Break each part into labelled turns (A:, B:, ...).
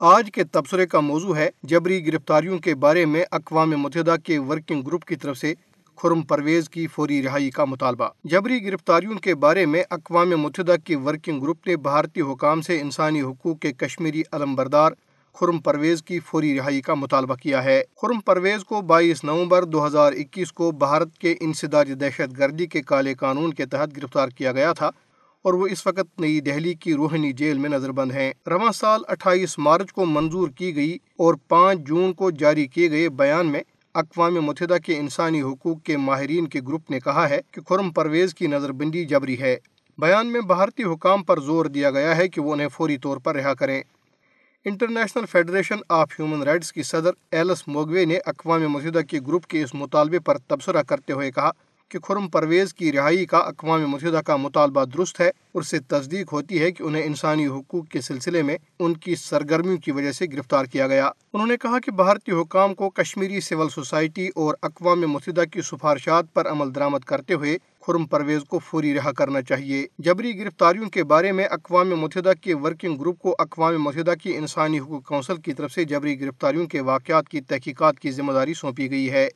A: آج کے تبصرے کا موضوع ہے جبری گرفتاریوں کے بارے میں اقوام متحدہ کے ورکنگ گروپ کی طرف سے خرم پرویز کی فوری رہائی کا مطالبہ۔ جبری گرفتاریوں کے بارے میں اقوام متحدہ کے ورکنگ گروپ نے بھارتی حکام سے انسانی حقوق کے کشمیری علم بردار خرم پرویز کی فوری رہائی کا مطالبہ کیا ہے۔ خرم پرویز کو بائیس نومبر دو ہزار اکیس کو بھارت کے انسداج دہشت گردی کے کالے قانون کے تحت گرفتار کیا گیا تھا۔ اور وہ اس وقت نئی دہلی کی روحنی جیل میں نظر بند ہیں۔ رواں سال اٹھائیس مارچ کو منظور کی گئی اور پانچ جون کو جاری کیے گئے بیان میں اقوام متحدہ کے انسانی حقوق کے ماہرین کے گروپ نے کہا ہے کہ خرم پرویز کی نظر بندی جبری ہے۔ بیان میں بھارتی حکام پر زور دیا گیا ہے کہ وہ انہیں فوری طور پر رہا کریں۔ International Federation of Human Rights کی صدر ایلس موگوے نے اقوام متحدہ کے گروپ کے اس مطالبے پر تبصرہ کرتے ہوئے کہا کہ خرم پرویز کی رہائی کا اقوام متحدہ کا مطالبہ درست ہے، اور سے تصدیق ہوتی ہے کہ انہیں انسانی حقوق کے سلسلے میں ان کی سرگرمیوں کی وجہ سے گرفتار کیا گیا۔ انہوں نے کہا کہ بھارتی حکام کو کشمیری سول سوسائٹی اور اقوام متحدہ کی سفارشات پر عمل درآمد کرتے ہوئے خرم پرویز کو فوری رہا کرنا چاہیے۔ جبری گرفتاریوں کے بارے میں اقوام متحدہ کے ورکنگ گروپ کو اقوام متحدہ کی انسانی حقوق کونسل کی طرف سے جبری گرفتاریوں کے واقعات کی تحقیقات کی ذمہ داری سونپی گئی ہے۔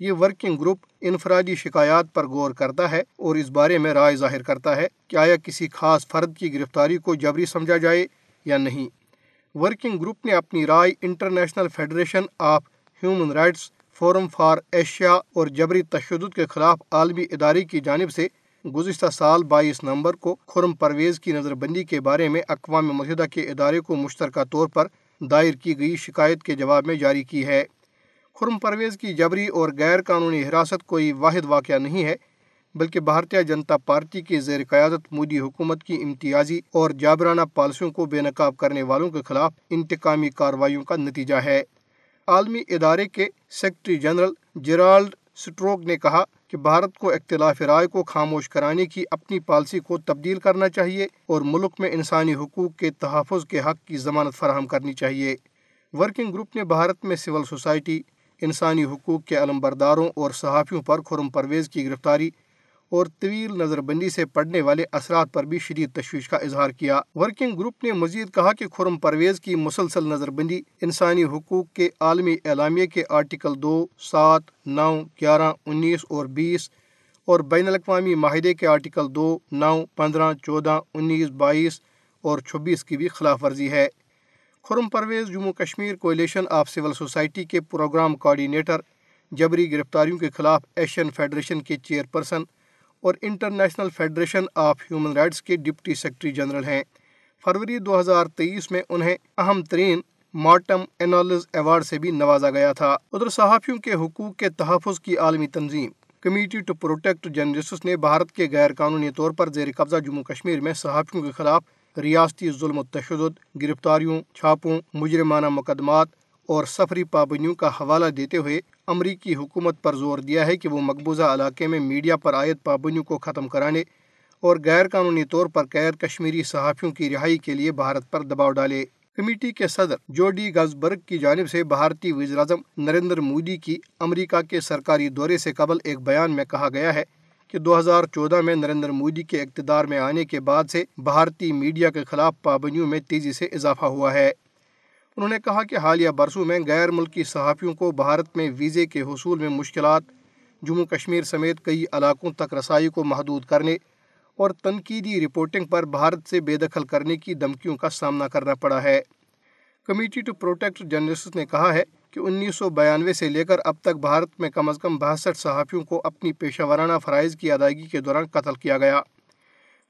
A: یہ ورکنگ گروپ انفرادی شکایات پر غور کرتا ہے اور اس بارے میں رائے ظاہر کرتا ہے کہ آیا کسی خاص فرد کی گرفتاری کو جبری سمجھا جائے یا نہیں۔ ورکنگ گروپ نے اپنی رائے International Federation of Human Rights forum for Asia اور جبری تشدد کے خلاف عالمی ادارے کی جانب سے گزشتہ سال بائیس نومبر کو خرم پرویز کی نظر بندی کے بارے میں اقوام متحدہ کے ادارے کو مشترکہ طور پر دائر کی گئی شکایت کے جواب میں جاری کی ہے۔ خرم پرویز کی جبری اور غیر قانونی حراست کوئی واحد واقعہ نہیں ہے، بلکہ بھارتیہ جنتا پارٹی کی زیر قیادت مودی حکومت کی امتیازی اور جابرانہ پالیسیوں کو بے نقاب کرنے والوں کے خلاف انتقامی کارروائیوں کا نتیجہ ہے۔ عالمی ادارے کے سیکرٹری جنرل جیرالڈ سٹروک نے کہا کہ بھارت کو اختلاف رائے کو خاموش کرانے کی اپنی پالیسی کو تبدیل کرنا چاہیے اور ملک میں انسانی حقوق کے تحفظ کے حق کی ضمانت فراہم کرنی چاہیے۔ ورکنگ گروپ نے بھارت میں سول سوسائٹی انسانی حقوق کے علم برداروں اور صحافیوں پر خرم پرویز کی گرفتاری اور طویل نظر بندی سے پڑنے والے اثرات پر بھی شدید تشویش کا اظہار کیا۔ ورکنگ گروپ نے مزید کہا کہ خرم پرویز کی مسلسل نظر بندی انسانی حقوق کے عالمی اعلامیہ کے آرٹیکل دو، سات، نو، گیارہ، انیس اور بیس اور بین الاقوامی معاہدے کے آرٹیکل دو، نو، پندرہ، چودہ، انیس، بائیس اور چھبیس کی بھی خلاف ورزی ہے۔ Khurram Parvez Jammu Kashmir coalition of civil society کے پروگرام کوارڈینیٹر جبری گرفتاریوں کے خلاف ایشین فیڈریشن کے چیئرپرسن اور International Federation of Human Rights کے ڈپٹی سیکرٹری جنرل ہیں۔ فروری دو ہزار تیئیس میں انہیں اہم ترین مارٹم اینالز ایوارڈ سے بھی نوازا گیا تھا۔ ادھر صحافیوں کے حقوق کے تحفظ کی عالمی تنظیم۔ کمیٹی ٹو پروٹیکٹ جرنلسٹس نے بھارت کے غیر قانونی طور پر زیر قبضہ جموں کشمیر میں صحافیوں کے خلاف ریاستی ظلم و تشدد، گرفتاریوں، چھاپوں، مجرمانہ مقدمات اور سفری پابندیوں کا حوالہ دیتے ہوئے امریکی حکومت پر زور دیا ہے کہ وہ مقبوضہ علاقے میں میڈیا پر عائد پابندیوں کو ختم کرانے اور غیر قانونی طور پر قید کشمیری صحافیوں کی رہائی کے لیے بھارت پر دباؤ ڈالے۔ کمیٹی کے صدر جوڈی گزبرگ کی جانب سے بھارتی وزیراعظم نریندر مودی کی امریکہ کے سرکاری دورے سے قبل ایک بیان میں کہا گیا ہے کہ دو ہزار چودہ میں نریندر مودی کے اقتدار میں آنے کے بعد سے بھارتی میڈیا کے خلاف پابندیوں میں تیزی سے اضافہ ہوا ہے۔ انہوں نے کہا کہ حالیہ برسوں میں غیر ملکی صحافیوں کو بھارت میں ویزے کے حصول میں مشکلات، جموں کشمیر سمیت کئی علاقوں تک رسائی کو محدود کرنے اور تنقیدی رپورٹنگ پر بھارت سے بے دخل کرنے کی دھمکیوں کا سامنا کرنا پڑا ہے۔ کمیٹی ٹو پروٹیکٹ جرنلسٹ نے کہا ہے کہ انیس سو بیانوے سے لے کر اب تک بھارت میں کم از کم باسٹھ صحافیوں کو اپنی پیشہ ورانہ فرائض کی ادائیگی کے دوران قتل کیا گیا۔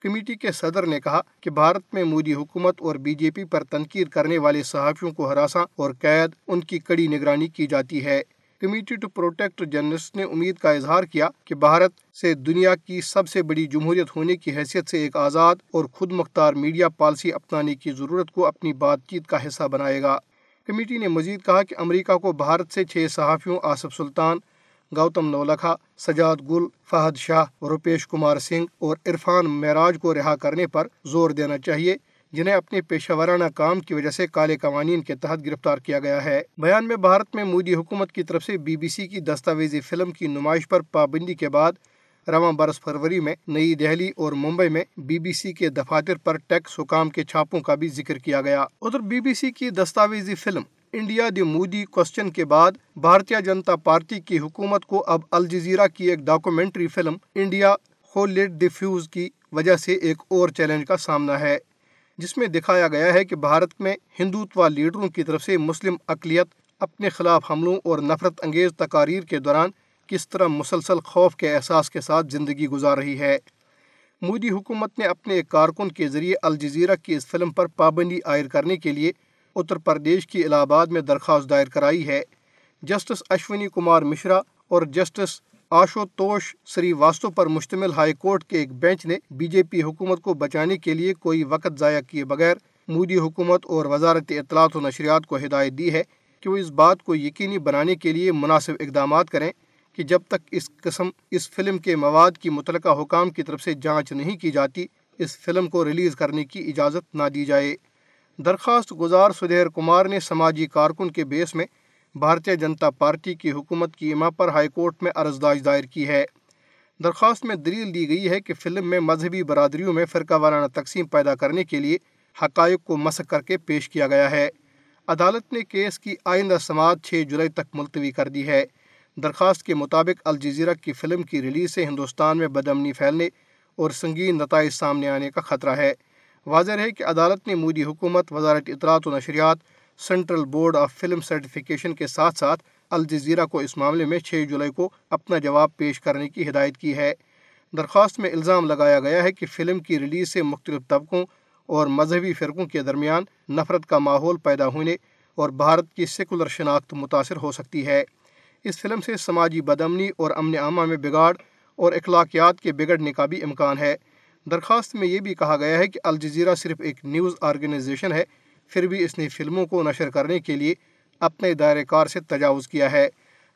A: کمیٹی کے صدر نے کہا کہ بھارت میں مودی حکومت اور بی جے پی پر تنقید کرنے والے صحافیوں کو ہراساں اور قید ان کی کڑی نگرانی کی جاتی ہے۔ کمیٹی ٹو پروٹیکٹ جرنلسٹ نے امید کا اظہار کیا کہ بھارت سے دنیا کی سب سے بڑی جمہوریت ہونے کی حیثیت سے ایک آزاد اور خود مختار میڈیا پالیسی اپنانے کی ضرورت کو اپنی بات چیت کا حصہ بنائے گا۔ کمیٹی نے مزید کہا کہ امریکہ کو بھارت سے چھ صحافیوں، آصف سلطان، گوتم نولکھا، سجاد گل، فہد شاہ، روپیش کمار سنگھ اور عرفان معراج کو رہا کرنے پر زور دینا چاہیے، جنہیں اپنے پیشہ ورانہ کام کی وجہ سے کالے قوانین کے تحت گرفتار کیا گیا ہے۔ بیان میں بھارت میں مودی حکومت کی طرف سے بی بی سی کی دستاویزی فلم کی نمائش پر پابندی کے بعد رواں برس فروری میں نئی دہلی اور ممبئی میں بی بی سی کے دفاتر پر ٹیکس حکام کے چھاپوں کا بھی ذکر کیا گیا۔ ادھر بی بی سی کی دستاویزی film India the Modi question کے بعد بھارتیہ جنتا پارٹی کی حکومت کو اب الجزیرہ کی ایک documentary film India who lit the fuse کی وجہ سے ایک اور چیلنج کا سامنا ہے، جس میں دکھایا گیا ہے کہ بھارت میں ہندوتوا لیڈروں کی طرف سے مسلم اقلیت، اپنے خلاف حملوں اور نفرت انگیز تقاریر کے دوران کس طرح مسلسل خوف کے احساس کے ساتھ زندگی گزار رہی ہے۔ مودی حکومت نے اپنے ایک کارکن کے ذریعے الجزیرہ کی اس فلم پر پابندی عائد کرنے کے لیے اتر پردیش کی الہ آباد میں درخواست دائر کرائی ہے۔ جسٹس اشونی کمار مشرا اور جسٹس آشوتوش سری واسطو پر مشتمل ہائی کورٹ کے ایک بینچ نے بی جے پی حکومت کو بچانے کے لیے کوئی وقت ضائع کیے بغیر مودی حکومت اور وزارت اطلاعات و نشریات کو ہدایت دی ہے کہ وہ اس بات کو یقینی بنانے کے لیے مناسب اقدامات کریں۔ کہ جب تک اس قسم، اس فلم کے مواد کی متعلقہ حکام کی طرف سے جانچ نہیں کی جاتی، اس فلم کو ریلیز کرنے کی اجازت نہ دی جائے۔ درخواست گزار سدھیر کمار نے سماجی کارکن کے بیس میں بھارتیہ جنتا پارٹی کی حکومت کی اما پر ہائی کورٹ میں عرضداش دائر کی ہے۔ درخواست میں دلیل دی گئی ہے کہ فلم میں مذہبی برادریوں میں فرقہ وارانہ تقسیم پیدا کرنے کے لیے حقائق کو مسق کر کے پیش کیا گیا ہے۔ عدالت نے کیس کی آئندہ سماعت چھ جولائی تک ملتوی کر دی ہے۔ درخواست کے مطابق الجزیرہ کی فلم کی ریلیز سے ہندوستان میں بدمنی پھیلنے اور سنگین نتائج سامنے آنے کا خطرہ ہے۔ واضح ہے کہ عدالت نے مودی حکومت، وزارت اطلاعات و نشریات Central Board of Film Certification کے ساتھ ساتھ الجزیرہ کو اس معاملے میں چھ جولائی کو اپنا جواب پیش کرنے کی ہدایت کی ہے۔ درخواست میں الزام لگایا گیا ہے کہ فلم کی ریلیز سے مختلف طبقوں اور مذہبی فرقوں کے درمیان نفرت کا ماحول پیدا ہونے اور بھارت کی سیکولر شناخت متاثر ہو سکتی ہے۔ اس فلم سے سماجی بدمنی اور امن عامہ میں بگاڑ اور اخلاقیات کے بگڑنے کا بھی امکان ہے۔ درخواست میں یہ بھی کہا گیا ہے کہ الجزیرہ صرف ایک نیوز آرگنائزیشن ہے، پھر بھی اس نے فلموں کو نشر کرنے کے لیے اپنے دائرہ کار سے تجاوز کیا ہے۔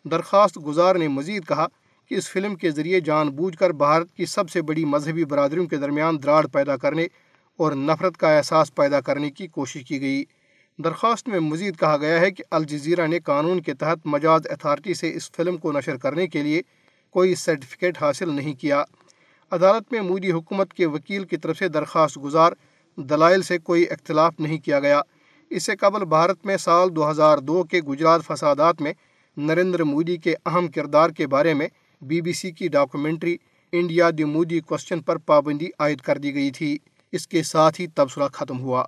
A: درخواست گزار نے مزید کہا کہ اس فلم کے ذریعے جان بوجھ کر بھارت کی سب سے بڑی مذہبی برادریوں کے درمیان دراڑ پیدا کرنے اور نفرت کا احساس پیدا کرنے کی کوشش کی گئی۔ درخواست میں مزید کہا گیا ہے کہ الجزیرہ نے قانون کے تحت مجاز اتھارٹی سے اس فلم کو نشر کرنے کے لیے کوئی سرٹیفکیٹ حاصل نہیں کیا۔ عدالت میں مودی حکومت کے وکیل کی طرف سے درخواست گزار، دلائل سے کوئی اختلاف نہیں کیا گیا۔ اس سے قبل بھارت میں سال دو ہزار دو کے گجرات فسادات میں نریندر مودی کے اہم کردار کے بارے میں بی بی سی کی documentary India the Modi question پر پابندی عائد کر دی گئی تھی۔ اس کے ساتھ ہی تبصرہ ختم ہوا۔